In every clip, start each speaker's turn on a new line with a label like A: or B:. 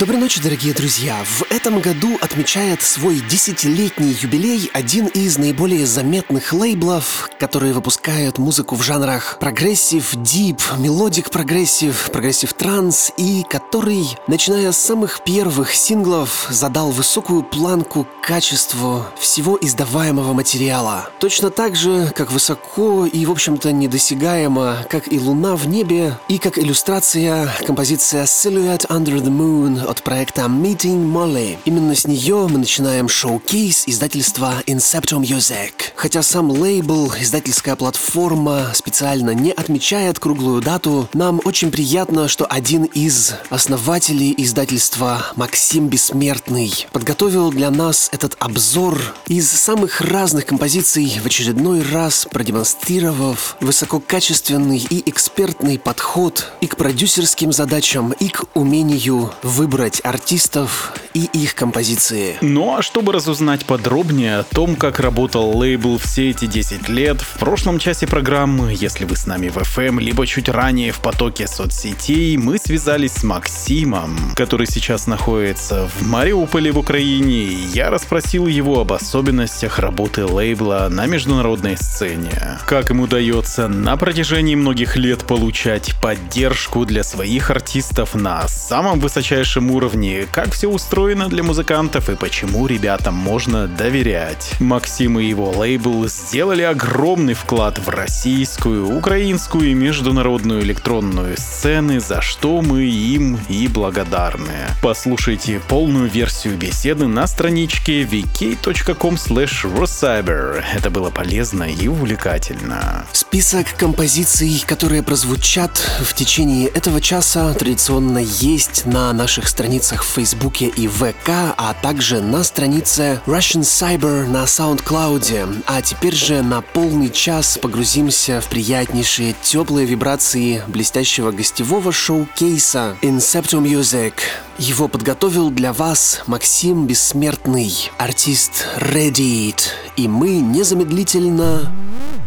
A: Доброй ночи, дорогие друзья! В этом году отмечает свой десятилетний юбилей один из наиболее заметных лейблов, которые выпускают музыку в жанрах progressive, deep, melodic progressive, progressive trance и который, начиная с самых первых синглов, задал высокую планку качеству всего издаваемого материала. Точно так же, как высоко и, в общем-то, недосягаемо, как и луна в небе, и как иллюстрация композиция Silhouette Under the Moon от проекта Meeting Molly. Именно с нее мы начинаем шоу-кейс издательства Incepto Music. Хотя сам лейбл, издательская платформа специально не отмечает круглую дату, нам очень приятно, что один из основателей издательства Максим Бессмертный подготовил для нас этот обзор из самых разных композиций в очередной раз продемонстрировав высококачественный и экспертный подход и к продюсерским задачам, и к умению выбрать выбрать артистов и их композиции.
B: Ну а чтобы разузнать подробнее о том, как работал лейбл все эти 10 лет, в прошлом часе программы, если вы с нами в FM, либо чуть ранее в потоке соцсетей, мы связались с Максимом, который сейчас находится в Мариуполе в Украине, и я расспросил его об особенностях работы лейбла на международной сцене. Как им удается на протяжении многих лет получать поддержку для своих артистов на самом высочайшем высшем уровне, как все устроено для музыкантов и почему ребятам можно доверять. Максим и его лейбл сделали огромный вклад в российскую, украинскую и международную электронную сцены, за что мы им и благодарны. Послушайте полную версию беседы на страничке vk.com rocyber. Это было полезно и увлекательно.
A: Список композиций, которые прозвучат в течение этого часа, традиционно есть на наших страницах в Фейсбуке и ВК, а также на странице Russian Cyber на SoundCloud. А теперь же на полный час погрузимся в приятнейшие теплые вибрации блестящего гостевого шоу-кейса Incepto Music. Его подготовил для вас Максим Бессмертный, артист Reddit. И мы незамедлительно...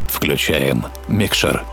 C: Включаем микшер.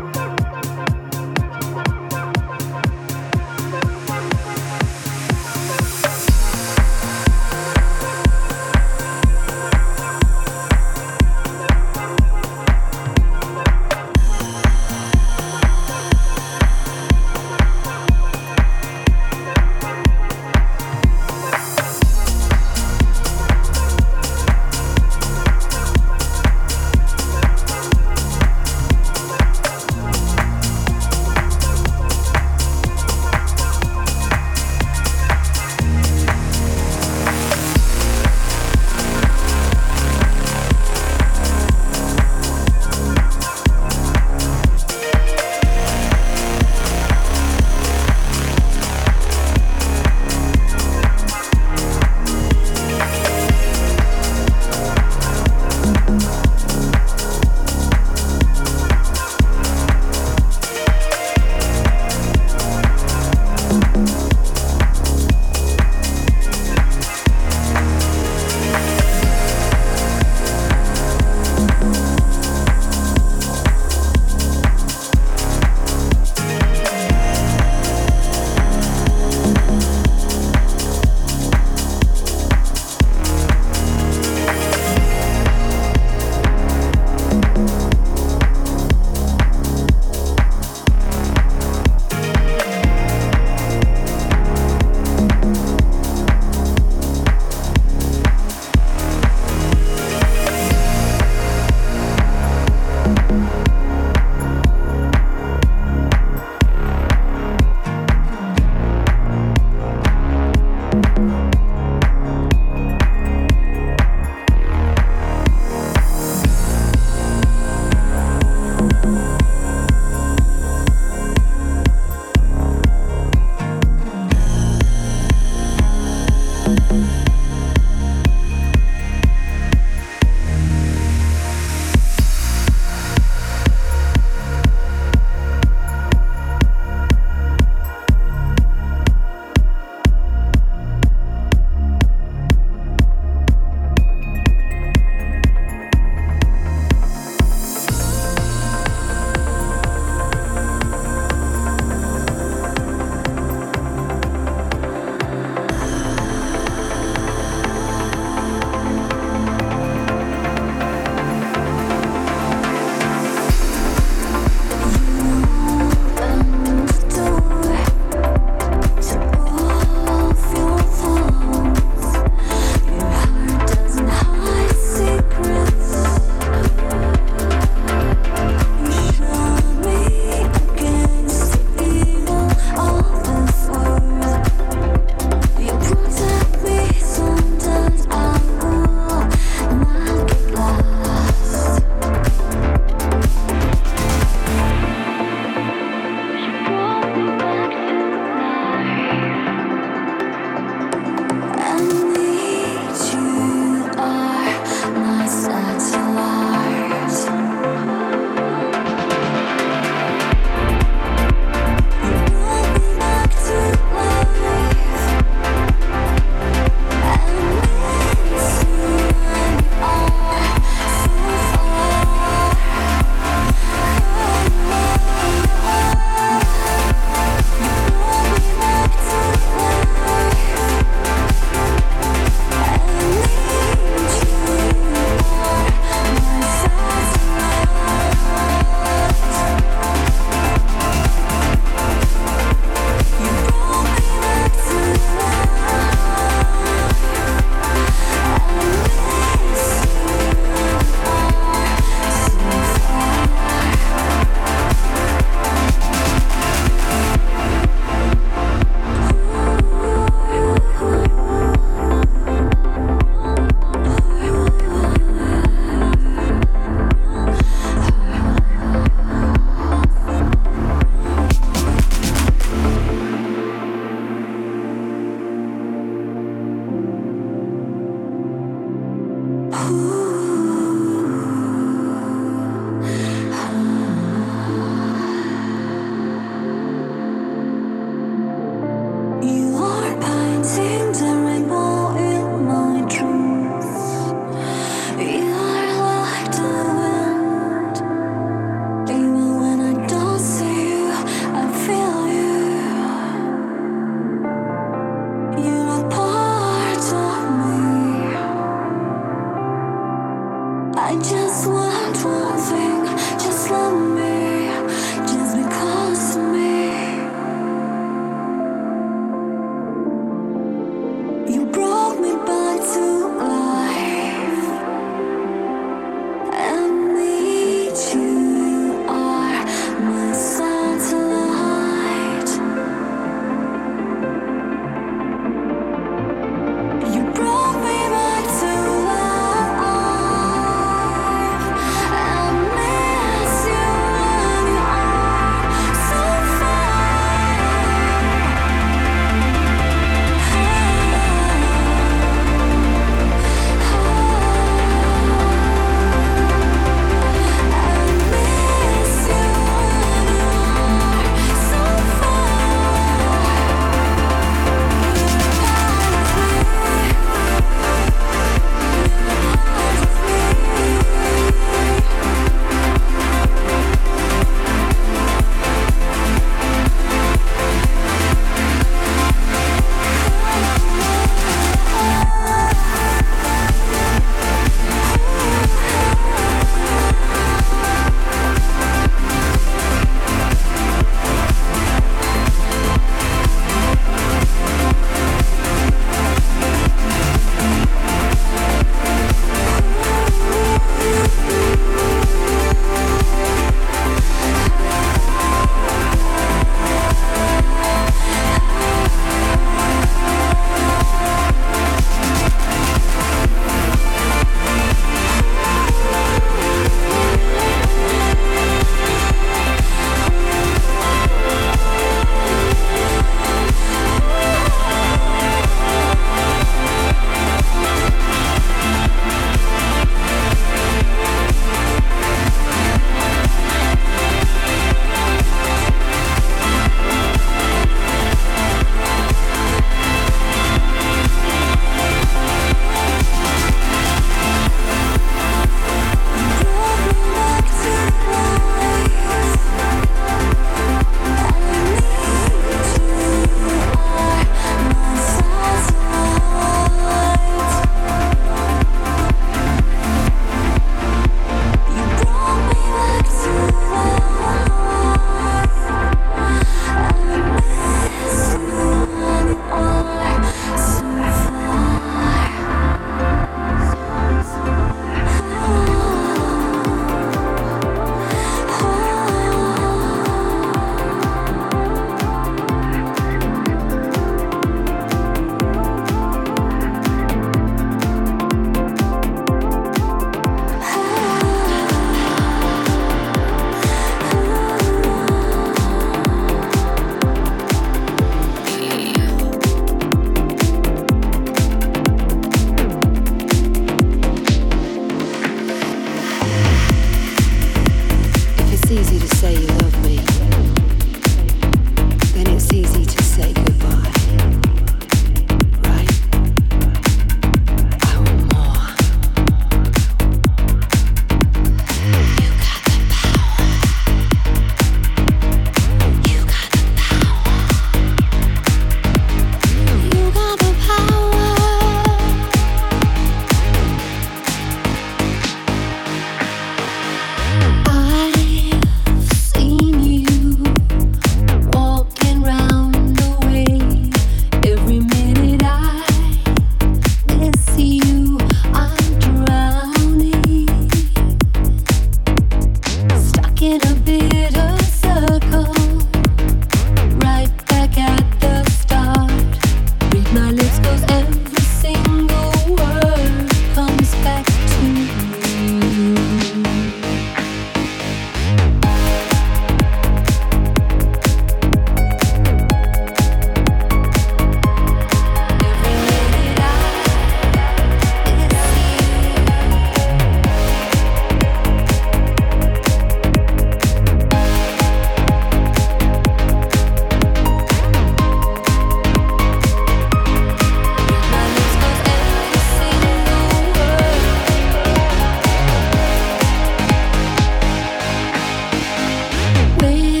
B: baby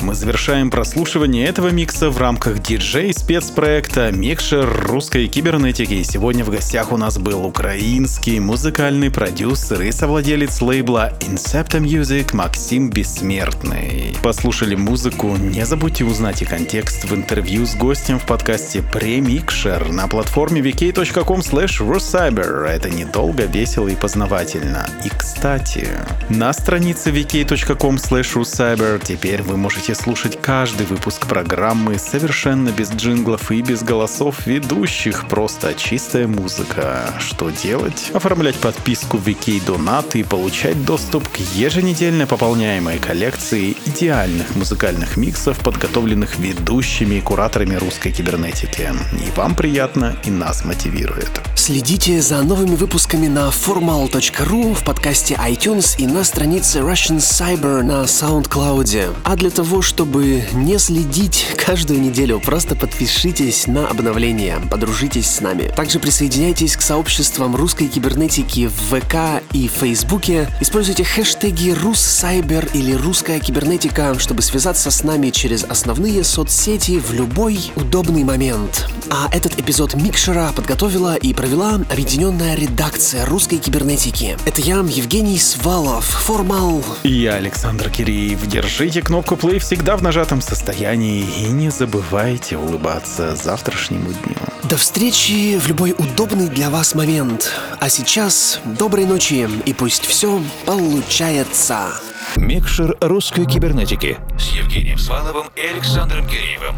B: Мы завершаем прослушивание этого микса в рамках диджей спецпроекта «Микшер русской кибернетики». Сегодня в гостях у нас был украинский музыкальный продюсер и совладелец лейбла Incepta Music Максим Бессмертный. Послушали музыку, не забудьте узнать и контекст в интервью с гостем в подкасте «Премикшер» на платформе vk.com slash Это недолго, весело и познавательно. И кстати, на странице vk.com slash теперь вы можете слушать каждый выпуск программы совершенно без джинглов и без голосов ведущих, просто чистая музыка. Что делать? Оформлять подписку в Вики Донат и получать доступ к еженедельно пополняемой коллекции идеальных музыкальных миксов, подготовленных ведущими и кураторами русской кибернетики. И вам приятно, и нас мотивирует.
A: Следите за новыми выпусками на formal.ru, в подкасте iTunes и на странице Russian Cyber на SoundCloud. А для того, чтобы не следить каждую неделю, просто подпишитесь на обновления, подружитесь с нами. Также присоединяйтесь к сообществам русской кибернетики в ВК и Фейсбуке. Используйте хэштеги «Руссайбер» или «Русская кибернетика», чтобы связаться с нами через основные соцсети в любой удобный момент. А этот эпизод Микшера подготовила и провела объединенная редакция русской кибернетики. Это я, Евгений Свалов, Формал.
B: И я, Александр Киреев. Держите кнопку play всегда в нажатом состоянии и не забывайте улыбаться завтрашнему дню.
A: До встречи в любой удобный для вас момент. А сейчас доброй ночи и пусть все получается.
C: Микшер русской кибернетики с Евгением Сваловым и Александром Киреевым.